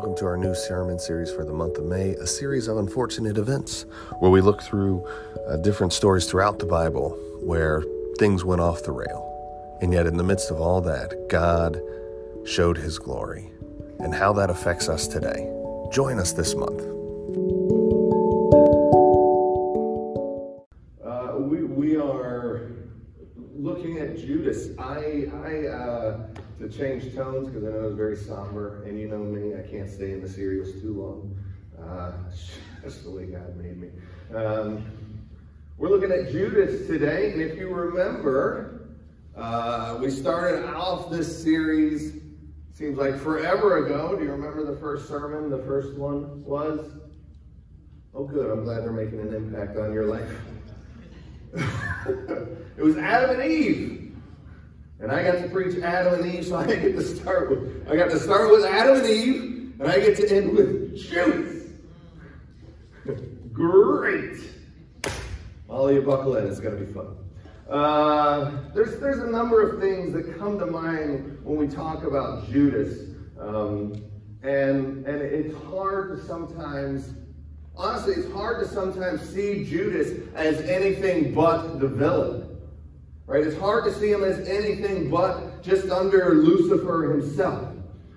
Welcome to our new sermon series for the month of May, a series of unfortunate events where we look through uh, different stories throughout the Bible where things went off the rail. And yet, in the midst of all that, God showed his glory and how that affects us today. Join us this month. Change tones because I know it's very somber, and you know me, I can't stay in the serious too long. Uh, that's the way God made me. Um, we're looking at Judas today, and if you remember, uh, we started off this series. Seems like forever ago. Do you remember the first sermon? The first one was. Oh, good. I'm glad they're making an impact on your life. it was Adam and Eve. And I got to preach Adam and Eve, so I get to start with I got to start with Adam and Eve, and I get to end with Judas. Great. All you buckle in, it's gonna be fun. Uh, there's there's a number of things that come to mind when we talk about Judas. Um, and and it's hard to sometimes honestly, it's hard to sometimes see Judas as anything but the villain. Right? It's hard to see him as anything but just under Lucifer himself.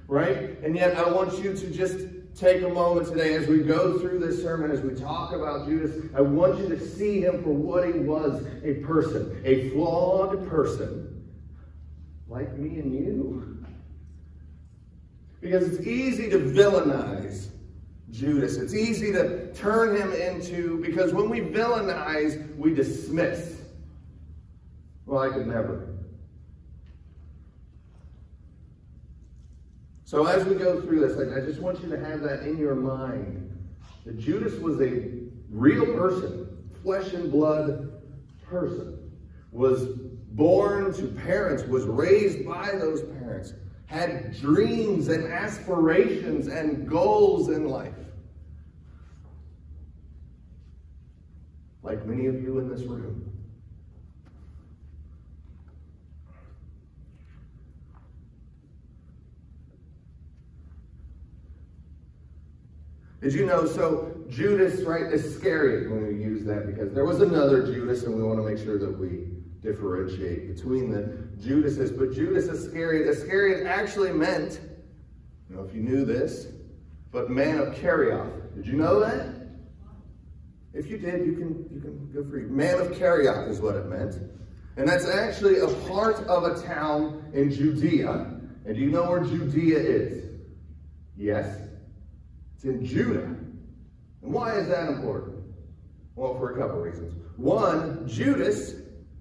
Right? And yet I want you to just take a moment today as we go through this sermon, as we talk about Judas, I want you to see him for what he was, a person, a flawed person, like me and you. Because it's easy to villainize Judas. It's easy to turn him into, because when we villainize, we dismiss. Well, I could never. So as we go through this, I just want you to have that in your mind. That Judas was a real person, flesh and blood person, was born to parents, was raised by those parents, had dreams and aspirations and goals in life. Like many of you in this room. Did you know? So Judas, right, is Iscariot, when we use that, because there was another Judas, and we want to make sure that we differentiate between the Judases. But Judas is Iscariot, Iscariot actually meant, don't know if you knew this, but man of Kerioth. Did you know that? If you did, you can you can go free. Man of Kerioth is what it meant. And that's actually a part of a town in Judea. And do you know where Judea is? Yes. It's in Judah. And why is that important? Well, for a couple reasons. One, Judas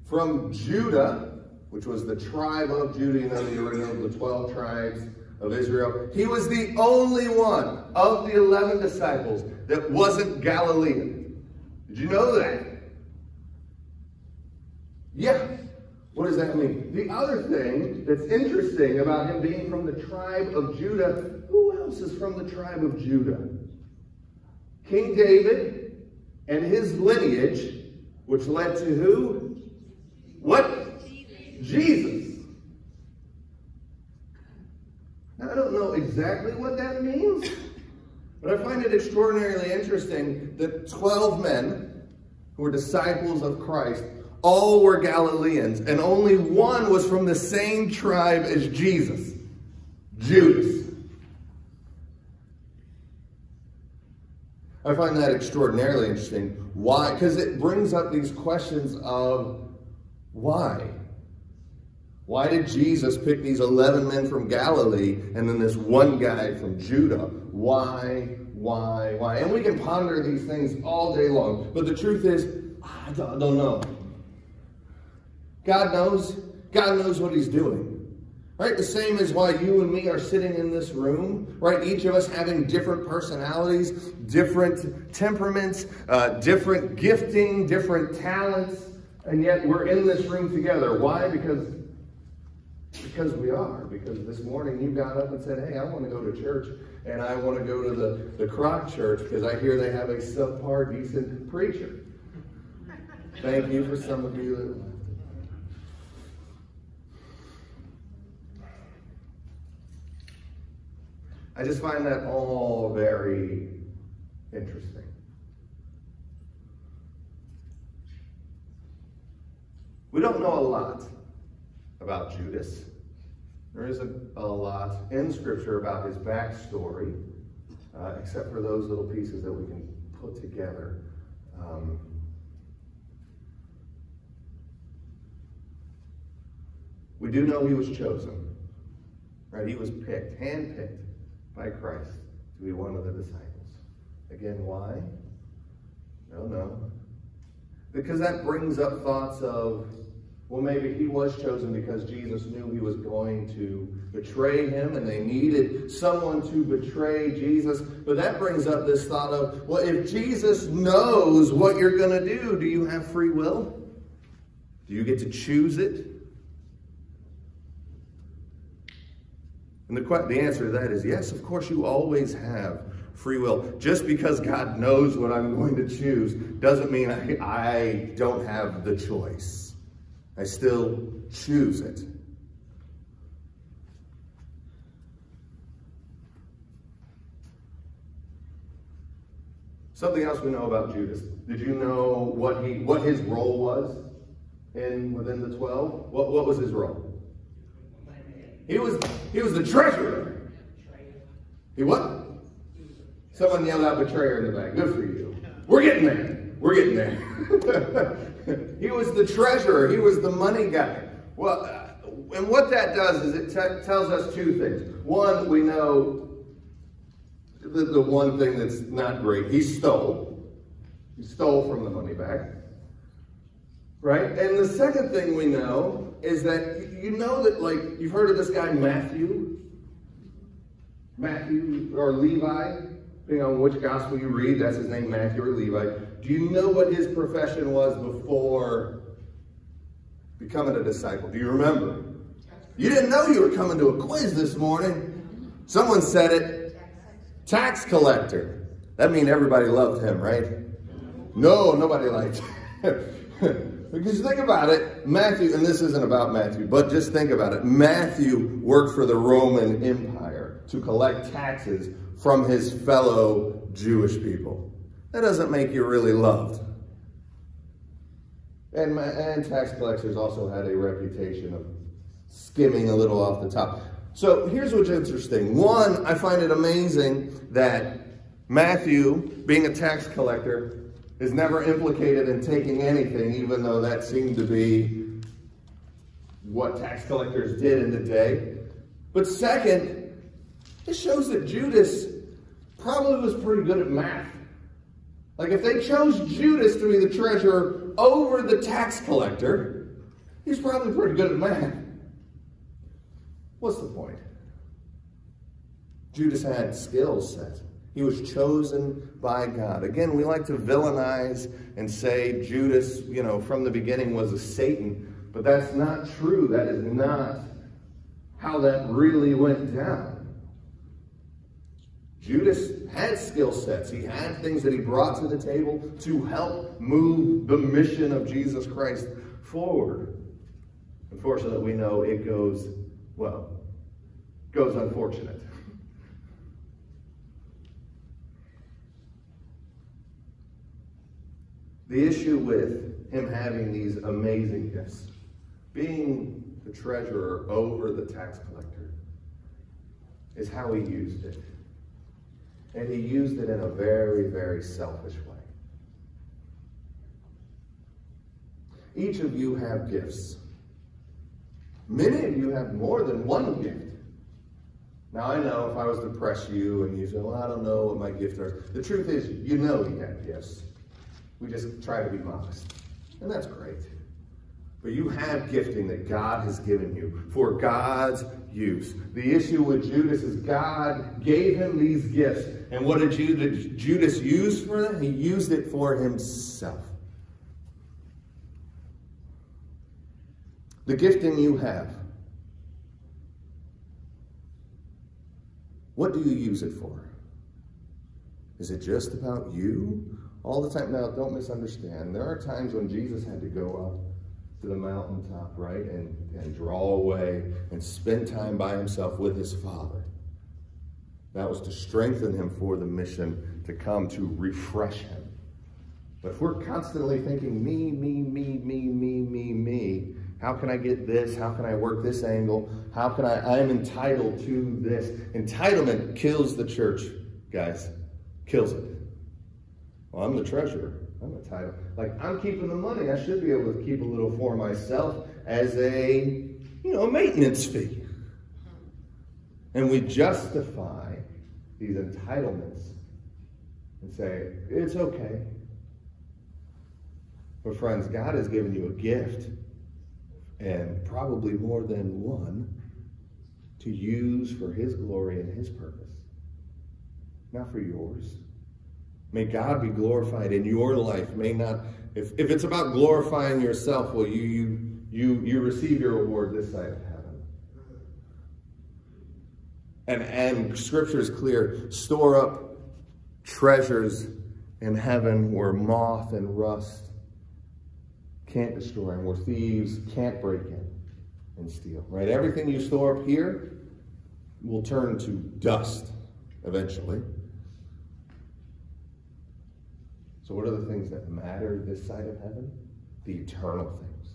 from Judah, which was the tribe of Judah, you know, the original, the 12 tribes of Israel. He was the only one of the 11 disciples that wasn't Galilean. Did you know that? Yeah. What does that mean? The other thing that's interesting about him being from the tribe of Judah, else is from the tribe of Judah? King David and his lineage, which led to who? What? Jesus. Now, I don't know exactly what that means, but I find it extraordinarily interesting that 12 men who were disciples of Christ all were Galileans, and only one was from the same tribe as Jesus, Judas. I find that extraordinarily interesting. Why? Because it brings up these questions of why? Why did Jesus pick these 11 men from Galilee and then this one guy from Judah? Why, why, why? And we can ponder these things all day long. But the truth is, I don't know. God knows. God knows what he's doing. Right? The same as why you and me are sitting in this room, right? Each of us having different personalities, different temperaments, uh, different gifting, different talents, and yet we're in this room together. Why? Because because we are. Because this morning you got up and said, hey, I want to go to church, and I want to go to the, the Kroc Church because I hear they have a subpar, decent preacher. Thank you for some of you that I just find that all very interesting. We don't know a lot about Judas. There isn't a lot in Scripture about his backstory, uh, except for those little pieces that we can put together. Um, we do know he was chosen, right? He was picked, handpicked by Christ to be one of the disciples. Again, why? No, no. Because that brings up thoughts of well, maybe he was chosen because Jesus knew he was going to betray him and they needed someone to betray Jesus. But that brings up this thought of, well, if Jesus knows what you're going to do, do you have free will? Do you get to choose it? And the, the answer to that is yes, of course, you always have free will. Just because God knows what I'm going to choose doesn't mean I, I don't have the choice. I still choose it. Something else we know about Judas. Did you know what he what his role was in within the 12? What what was his role? He was he was the treasurer. He what? Someone yelled out betrayer in the back. Good for you. We're getting there. We're getting there. he was the treasurer. He was the money guy. Well, uh, and what that does is it tells us two things. One, we know the, the one thing that's not great. He stole. He stole from the money bag. Right? And the second thing we know is that you know that, like, you've heard of this guy, Matthew? Matthew or Levi? Depending on which gospel you read, that's his name, Matthew or Levi. Do you know what his profession was before becoming a disciple? Do you remember? You didn't know you were coming to a quiz this morning. Someone said it. Tax collector. That means everybody loved him, right? No, nobody liked him. because think about it, Matthew, and this isn't about Matthew, but just think about it. Matthew worked for the Roman Empire to collect taxes from his fellow Jewish people that doesn't make you really loved. And, and tax collectors also had a reputation of skimming a little off the top. So here's what's interesting. One, I find it amazing that Matthew, being a tax collector, is never implicated in taking anything, even though that seemed to be what tax collectors did in the day. But second, it shows that Judas probably was pretty good at math. Like if they chose Judas to be the treasurer over the tax collector, he's probably pretty good at math. What's the point? Judas had skills set. He was chosen by God. Again, we like to villainize and say Judas, you know, from the beginning was a Satan, but that's not true. That is not how that really went down. Judas had skill sets. He had things that he brought to the table to help move the mission of Jesus Christ forward. Unfortunately, we know it goes, well, goes unfortunate. The issue with him having these amazing gifts, being the treasurer over the tax collector, is how he used it. And he used it in a very, very selfish way. Each of you have gifts. Many of you have more than one gift. Now, I know if I was to press you and you say, well, I don't know what my gifts are. The truth is, you know you have gifts. We just try to be modest. And that's great. But you have gifting that God has given you for God's use. The issue with Judas is God gave him these gifts. And what did Judas use for them? He used it for himself. The gifting you have. What do you use it for? Is it just about you all the time? Now, don't misunderstand. There are times when Jesus had to go up to the mountaintop, right? And, and draw away and spend time by himself with his Father. That was to strengthen him for the mission to come to refresh him. But if we're constantly thinking, me, me, me, me, me, me, me, how can I get this? How can I work this angle? How can I? I'm entitled to this. Entitlement kills the church, guys. Kills it. Well, I'm the treasurer. I'm entitled. Like, I'm keeping the money. I should be able to keep a little for myself as a, you know, maintenance fee. And we justify these entitlements and say, it's okay. But friends, God has given you a gift, and probably more than one, to use for his glory and his purpose. Not for yours. May God be glorified in your life. May not, if, if it's about glorifying yourself, well, you, you, you, you receive your reward this side of heaven. And, and scripture is clear store up treasures in heaven where moth and rust can't destroy and where thieves can't break in and steal. Right? Everything you store up here will turn to dust eventually. So, what are the things that matter this side of heaven? The eternal things.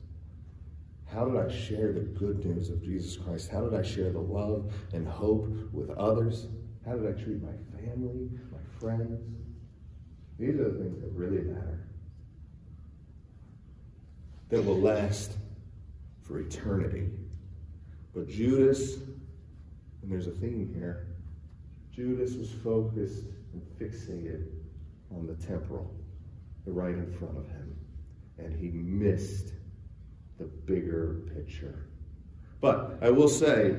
How did I share the good news of Jesus Christ? How did I share the love and hope with others? How did I treat my family, my friends? These are the things that really matter, that will last for eternity. But Judas, and there's a theme here, Judas was focused and fixated on the temporal, right in front of him. And he missed the bigger picture. But I will say,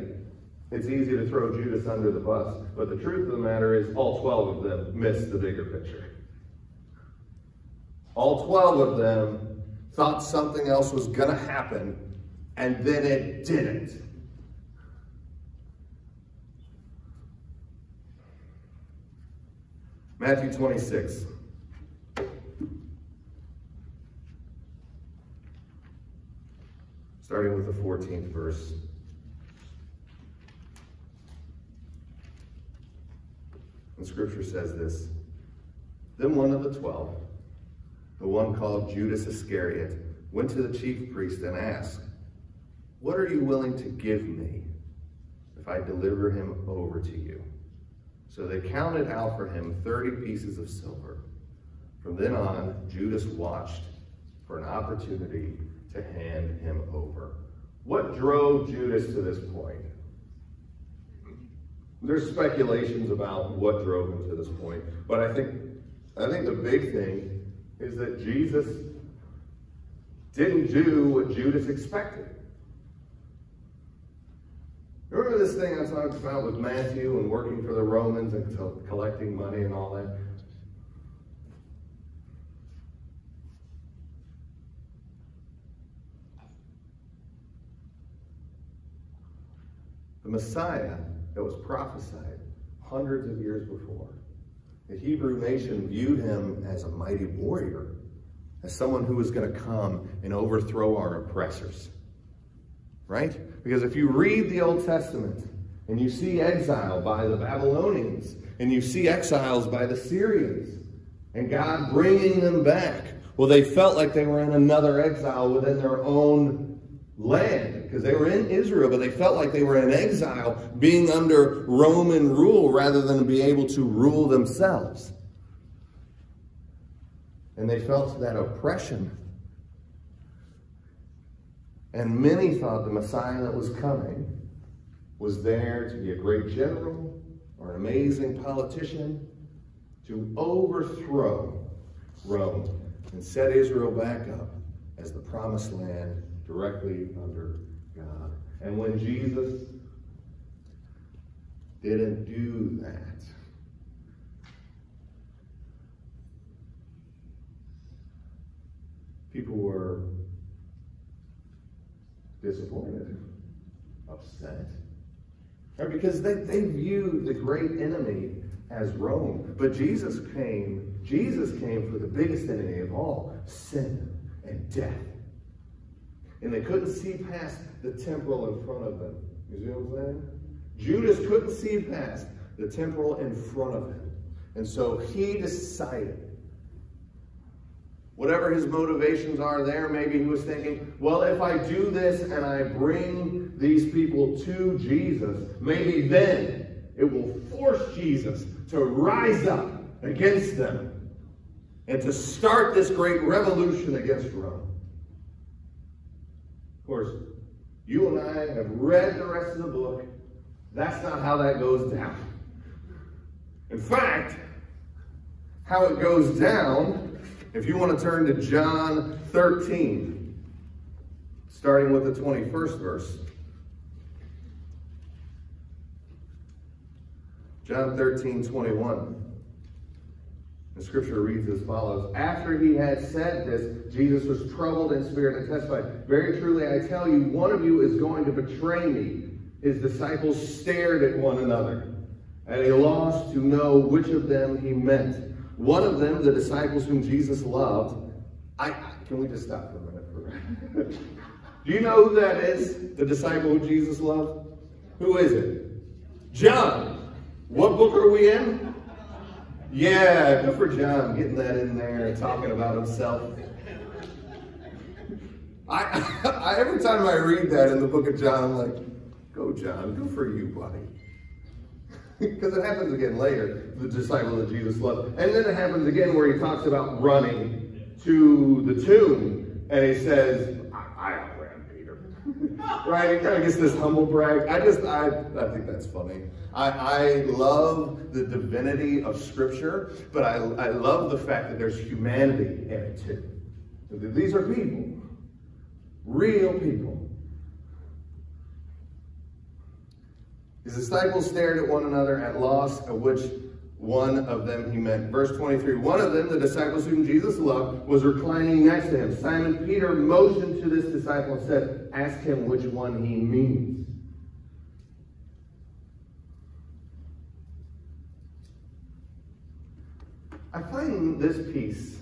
it's easy to throw Judas under the bus, but the truth of the matter is all 12 of them missed the bigger picture. All 12 of them thought something else was going to happen, and then it didn't. Matthew 26. Starting with the 14th verse. And scripture says this Then one of the twelve, the one called Judas Iscariot, went to the chief priest and asked, What are you willing to give me if I deliver him over to you? So they counted out for him 30 pieces of silver. From then on, Judas watched for an opportunity to hand him over. What drove Judas to this point? There's speculations about what drove him to this point, but I think I think the big thing is that Jesus didn't do what Judas expected. Remember this thing I talked about with Matthew and working for the Romans and collecting money and all that? The Messiah that was prophesied hundreds of years before. The Hebrew nation viewed him as a mighty warrior, as someone who was going to come and overthrow our oppressors right? Because if you read the Old Testament and you see exile by the Babylonians and you see exiles by the Syrians and God bringing them back, well, they felt like they were in another exile within their own land because they were in Israel, but they felt like they were in exile being under Roman rule rather than be able to rule themselves. And they felt that oppression and many thought the Messiah that was coming was there to be a great general or an amazing politician to overthrow Rome and set Israel back up as the promised land directly under God. And when Jesus didn't do that, people were disappointed, upset. Because they, they viewed the great enemy as Rome. But Jesus came, Jesus came for the biggest enemy of all, sin and death. And they couldn't see past the temporal in front of them. You see what I'm saying? Judas couldn't see past the temporal in front of him. And so he decided Whatever his motivations are there, maybe he was thinking, well, if I do this and I bring these people to Jesus, maybe then it will force Jesus to rise up against them and to start this great revolution against Rome. Of course, you and I have read the rest of the book. That's not how that goes down. In fact, how it goes down if you want to turn to John 13, starting with the 21st verse. John 13, 21. The scripture reads as follows After he had said this, Jesus was troubled in spirit and testified, Very truly, I tell you, one of you is going to betray me. His disciples stared at one another, and he lost to know which of them he meant. One of them, the disciples whom Jesus loved, I can we just stop for a minute? For a minute? Do you know who that is? The disciple who Jesus loved? Who is it? John. What book are we in? Yeah, good for John getting that in there talking about himself. I, I, every time I read that in the book of John, I'm like, go John, good for you, buddy. Because it happens again later, the disciple that Jesus loved. And then it happens again where he talks about running to the tomb. And he says, I, I outran Peter. right? He kind of gets this humble brag. I just, I, I think that's funny. I, I love the divinity of Scripture, but I, I love the fact that there's humanity in it too. These are people, real people His disciples stared at one another at loss of which one of them he meant. Verse 23, one of them, the disciples whom Jesus loved, was reclining next to him. Simon Peter motioned to this disciple and said, ask him which one he means. I find this piece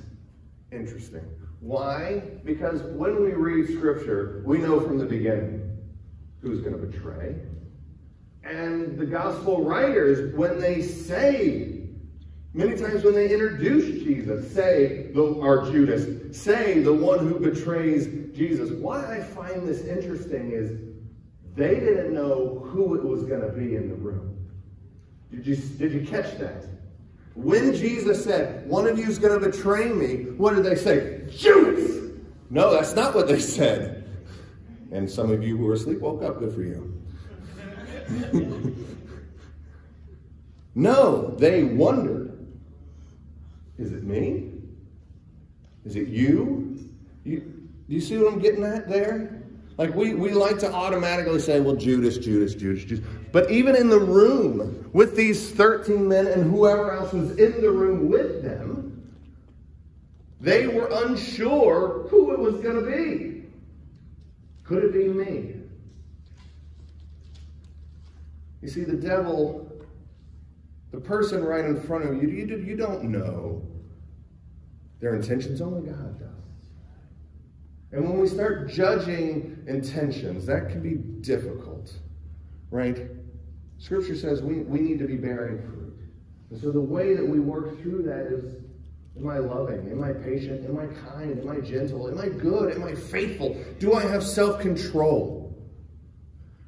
interesting. Why? Because when we read scripture, we know from the beginning who's going to betray, and the gospel writers, when they say, many times when they introduce Jesus, say, the, Judas, say the one who betrays Jesus. Why I find this interesting is they didn't know who it was going to be in the room. Did you, did you catch that? When Jesus said, one of you is going to betray me, what did they say? Judas! No, that's not what they said. And some of you who are asleep woke up. Good for you. no, they wondered. Is it me? Is it you? You, you see what I'm getting at there? Like we, we like to automatically say, well, Judas, Judas, Judas, Judas. But even in the room with these 13 men and whoever else was in the room with them, they were unsure who it was going to be. Could it be me? You see, the devil, the person right in front of you, you, you don't know their intentions. Oh Only God does. And when we start judging intentions, that can be difficult, right? Scripture says we, we need to be bearing fruit. And so the way that we work through that is Am I loving? Am I patient? Am I kind? Am I gentle? Am I good? Am I faithful? Do I have self control?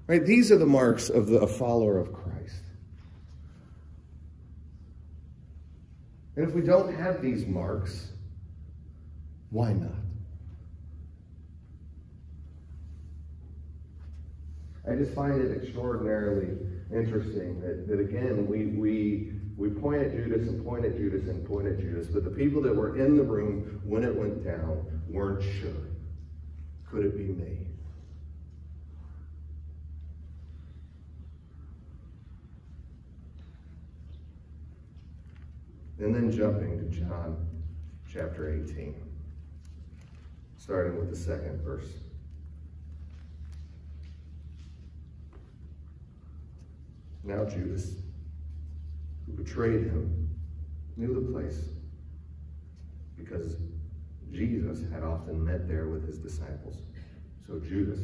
Right? These are the marks of the, a follower of Christ. And if we don't have these marks, why not? I just find it extraordinarily interesting that, that again, we, we, we point at Judas and point at Judas and point at Judas, but the people that were in the room when it went down weren't sure. Could it be me? And then jumping to John chapter 18, starting with the second verse. Now Judas, who betrayed him, knew the place because Jesus had often met there with his disciples. So Judas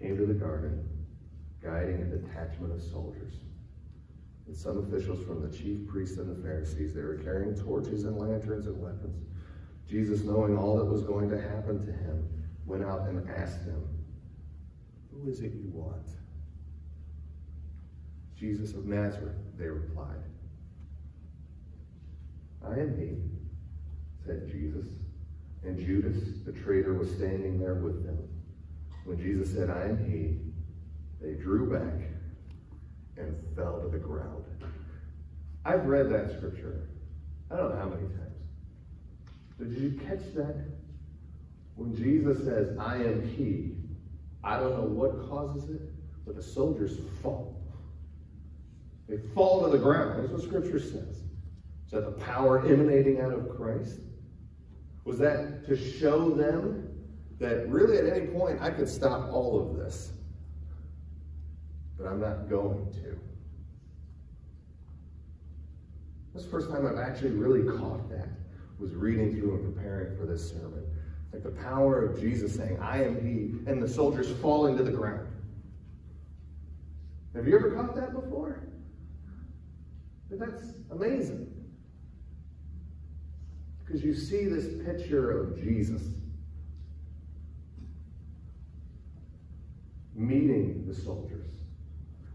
came to the garden, guiding a detachment of soldiers. and some officials from the chief priests and the Pharisees. They were carrying torches and lanterns and weapons. Jesus, knowing all that was going to happen to him, went out and asked them, Who is it you want? Jesus of Nazareth, they replied. I am he, said Jesus. And Judas, the traitor, was standing there with them. When Jesus said, I am he, they drew back and fell to the ground. I've read that scripture. I don't know how many times. But did you catch that? When Jesus says, I am he, I don't know what causes it, but the soldiers fall. They fall to the ground. That's what scripture says. Is that the power emanating out of Christ? Was that to show them that really at any point I could stop all of this? But I'm not going to. This first time I've actually really caught that, was reading through and preparing for this sermon. Like the power of Jesus saying, I am he, and the soldiers falling to the ground. Have you ever caught that before? That's amazing. Because you see this picture of Jesus meeting the soldiers,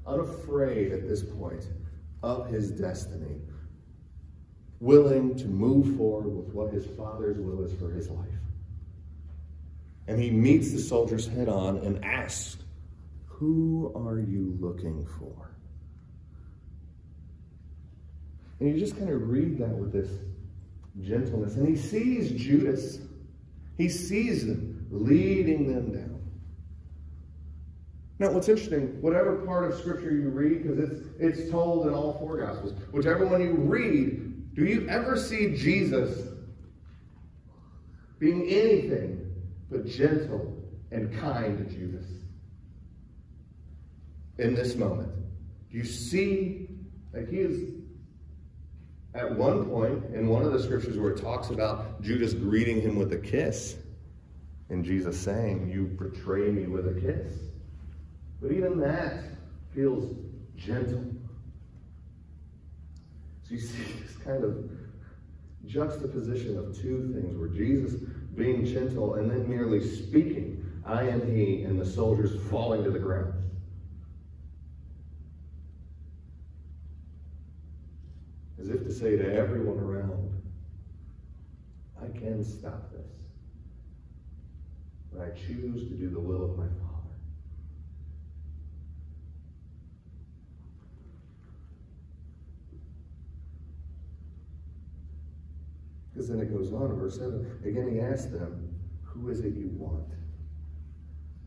unafraid at this point of his destiny, willing to move forward with what his Father's will is for his life. And he meets the soldiers head on and asks, Who are you looking for? And you just kind of read that with this gentleness. And he sees Judas. He sees them leading them down. Now, what's interesting, whatever part of Scripture you read, because it's, it's told in all four Gospels, whichever one you read, do you ever see Jesus being anything but gentle and kind to Judas? In this moment, do you see that he is at one point in one of the scriptures where it talks about Judas greeting him with a kiss, and Jesus saying, You betray me with a kiss. But even that feels gentle. So you see this kind of juxtaposition of two things where Jesus being gentle and then merely speaking, I am he, and the soldiers falling to the ground. As if to say to everyone around, I can stop this. But I choose to do the will of my Father. Because then it goes on, in verse 7. Again, he asked them, Who is it you want?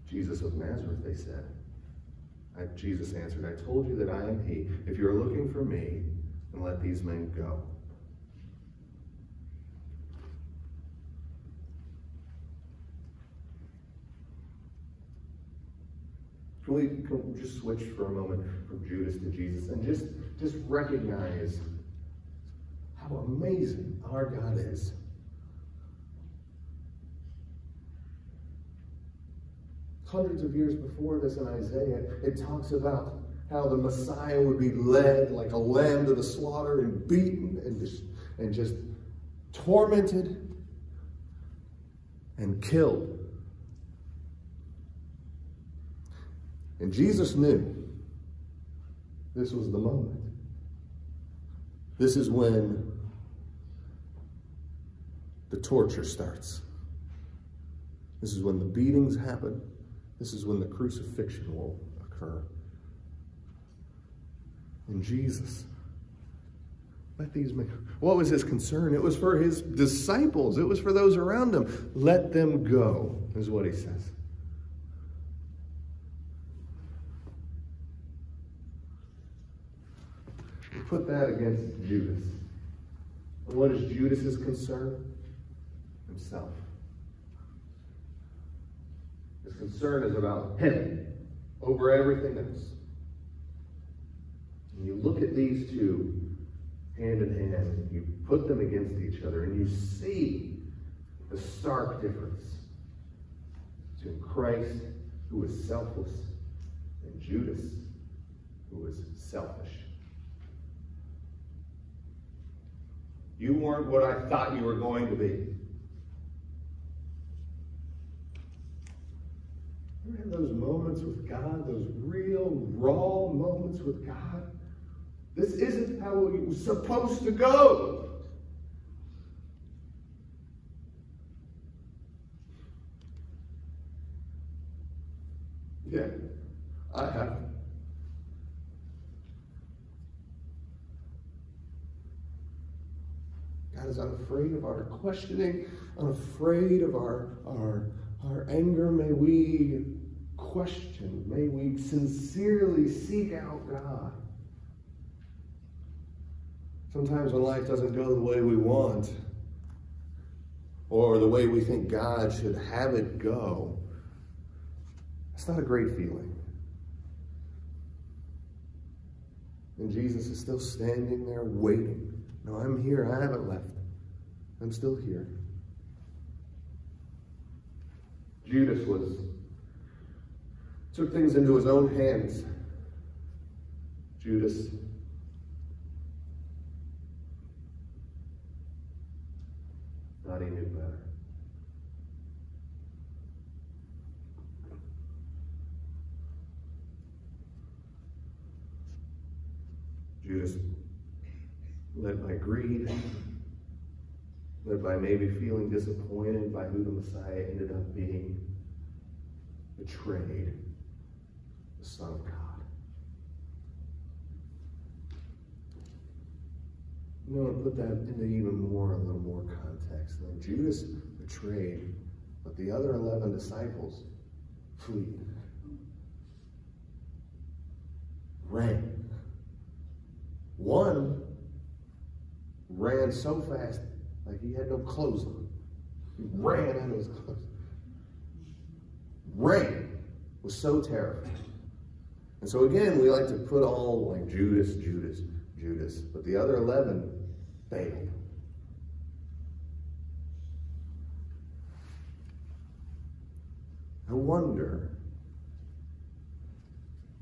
Jesus of Nazareth, they said. I, Jesus answered, I told you that I am he. If you are looking for me, and let these men go. Can we, just switch for a moment from Judas to Jesus and just, just recognize how amazing our God is? Hundreds of years before this in Isaiah, it talks about how the Messiah would be led like a lamb to the slaughter and beaten and just, and just tormented and killed. And Jesus knew this was the moment. This is when the torture starts. This is when the beatings happen. This is when the crucifixion will occur in Jesus. Let these men. What was his concern? It was for his disciples. It was for those around him. Let them go, is what he says. Put that against Judas. What is Judas's concern? Himself. His concern is about him over everything else. You look at these two hand in hand, and you put them against each other, and you see the stark difference between Christ, who was selfless, and Judas, who was selfish. You weren't what I thought you were going to be. You have those moments with God, those real, raw moments with God. This isn't how it was supposed to go. Yeah, I have. God is unafraid of our questioning, unafraid of our, our, our anger. May we question, may we sincerely seek out God. Sometimes when life doesn't go the way we want, or the way we think God should have it go, it's not a great feeling. And Jesus is still standing there waiting. No, I'm here. I haven't left. I'm still here. Judas was took things into his own hands. Judas thought he knew better. Judas, led by greed, led by maybe feeling disappointed by who the Messiah ended up being, betrayed the Son of God. I'm going to put that into even more, a little more context. Now, Judas betrayed, but the other 11 disciples fleed, ran. One ran so fast, like he had no clothes on. He ran out of his clothes. Ran was so terrified. And so again, we like to put all like Judas, Judas, Judas, but the other 11 failed. I wonder,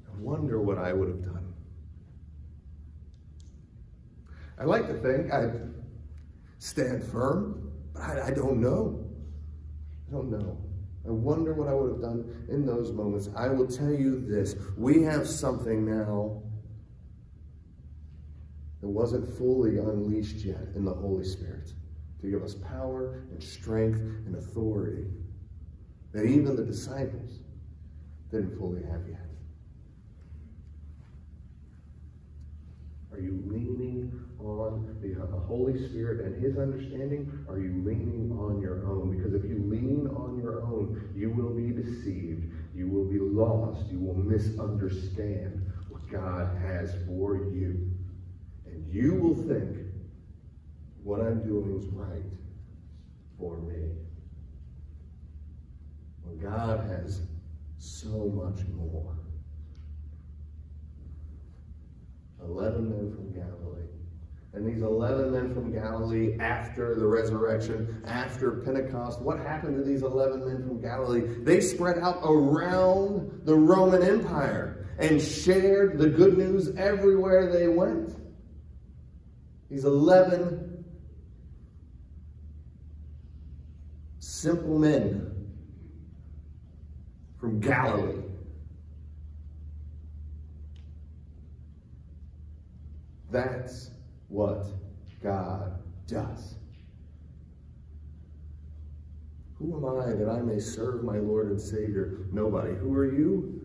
I wonder what I would have done. I like to think I'd stand firm, but I, I don't know. I don't know. I wonder what I would have done in those moments. I will tell you this. We have something now that wasn't fully unleashed yet in the Holy Spirit to give us power and strength and authority that even the disciples didn't fully have yet. Are you leaning on uh, the Holy Spirit and His understanding? Are you leaning on your own? Because if you lean on your own, you will be deceived. You will be lost. You will misunderstand what God has for you. You will think what I'm doing is right for me. When God has so much more. 11 men from Galilee. And these 11 men from Galilee after the resurrection, after Pentecost, what happened to these 11 men from Galilee? They spread out around the Roman Empire and shared the good news everywhere they went. These 11 simple men from Galilee That's what God does. Who am I that I may serve my Lord and Savior? Nobody. Who are you?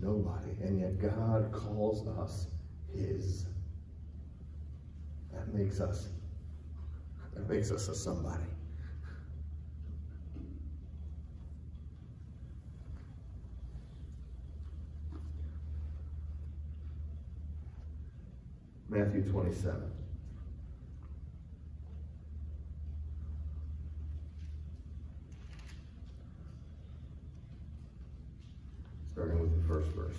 Nobody. And yet God calls us his. That makes us, that makes us a somebody. Matthew 27. Starting with the first verse.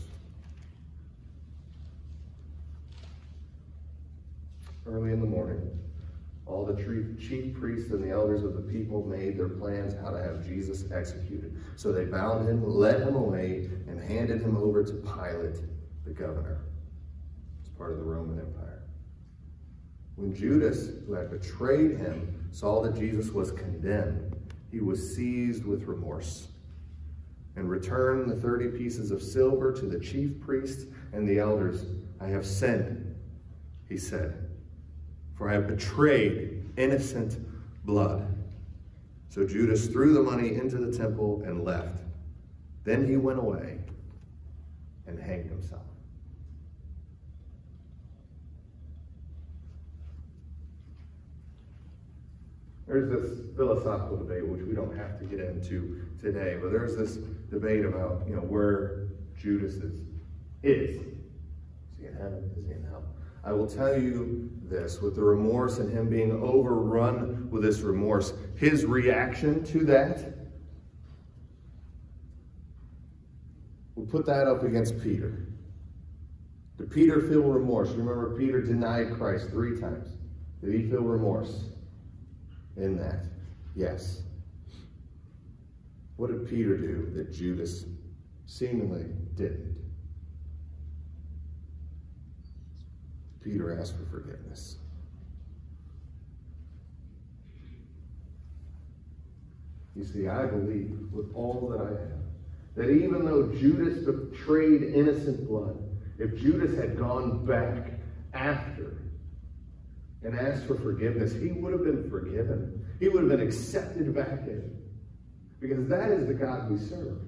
Early in the morning, all the chief priests and the elders of the people made their plans how to have Jesus executed. So they bound him, led him away, and handed him over to Pilate, the governor It's part of the Roman Empire. When Judas, who had betrayed him, saw that Jesus was condemned, he was seized with remorse and returned the 30 pieces of silver to the chief priests and the elders. I have sinned, he said, for I have betrayed innocent blood. So Judas threw the money into the temple and left. Then he went away and hanged himself. There's this philosophical debate, which we don't have to get into today, but there's this debate about, you know, where Judas is. Is. He in heaven? Is he in hell? I will tell you this with the remorse and him being overrun with this remorse, his reaction to that, we'll put that up against Peter. Did Peter feel remorse? Remember, Peter denied Christ three times. Did he feel remorse in that? Yes. What did Peter do that Judas seemingly didn't? Peter asked for forgiveness. You see, I believe with all that I have that even though Judas betrayed innocent blood, if Judas had gone back after and asked for forgiveness, he would have been forgiven. He would have been accepted back in. Because that is the God we serve.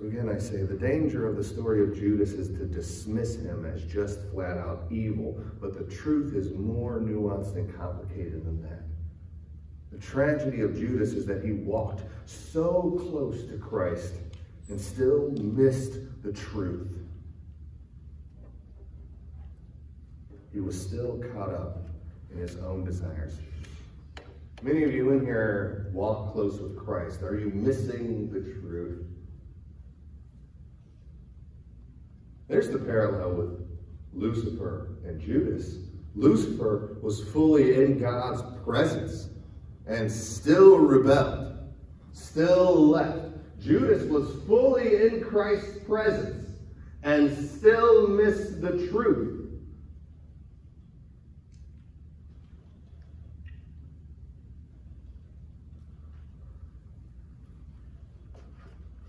So again, I say the danger of the story of Judas is to dismiss him as just flat out evil, but the truth is more nuanced and complicated than that. The tragedy of Judas is that he walked so close to Christ and still missed the truth. He was still caught up in his own desires. Many of you in here walk close with Christ. Are you missing the truth? There's the parallel with Lucifer and Judas. Lucifer was fully in God's presence and still rebelled, still left. Judas was fully in Christ's presence and still missed the truth.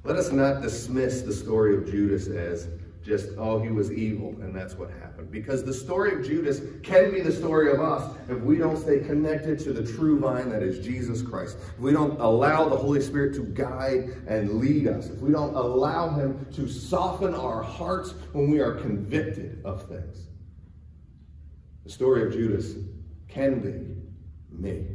Let us not dismiss the story of Judas as just, oh, he was evil, and that's what happened. Because the story of Judas can be the story of us if we don't stay connected to the true vine that is Jesus Christ. If we don't allow the Holy Spirit to guide and lead us. If we don't allow him to soften our hearts when we are convicted of things. The story of Judas can be me.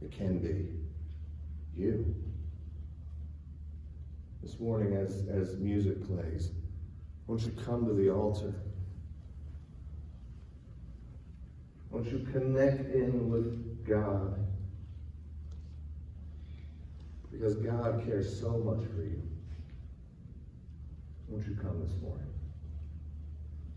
It can be you this morning as, as music plays, won't you come to the altar? Won't you connect in with God? Because God cares so much for you. Won't you come this morning?